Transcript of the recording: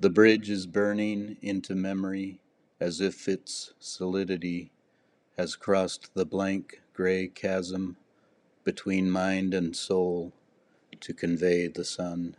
The bridge is burning into memory as if its solidity has crossed the blank gray chasm between mind and soul to convey the sun.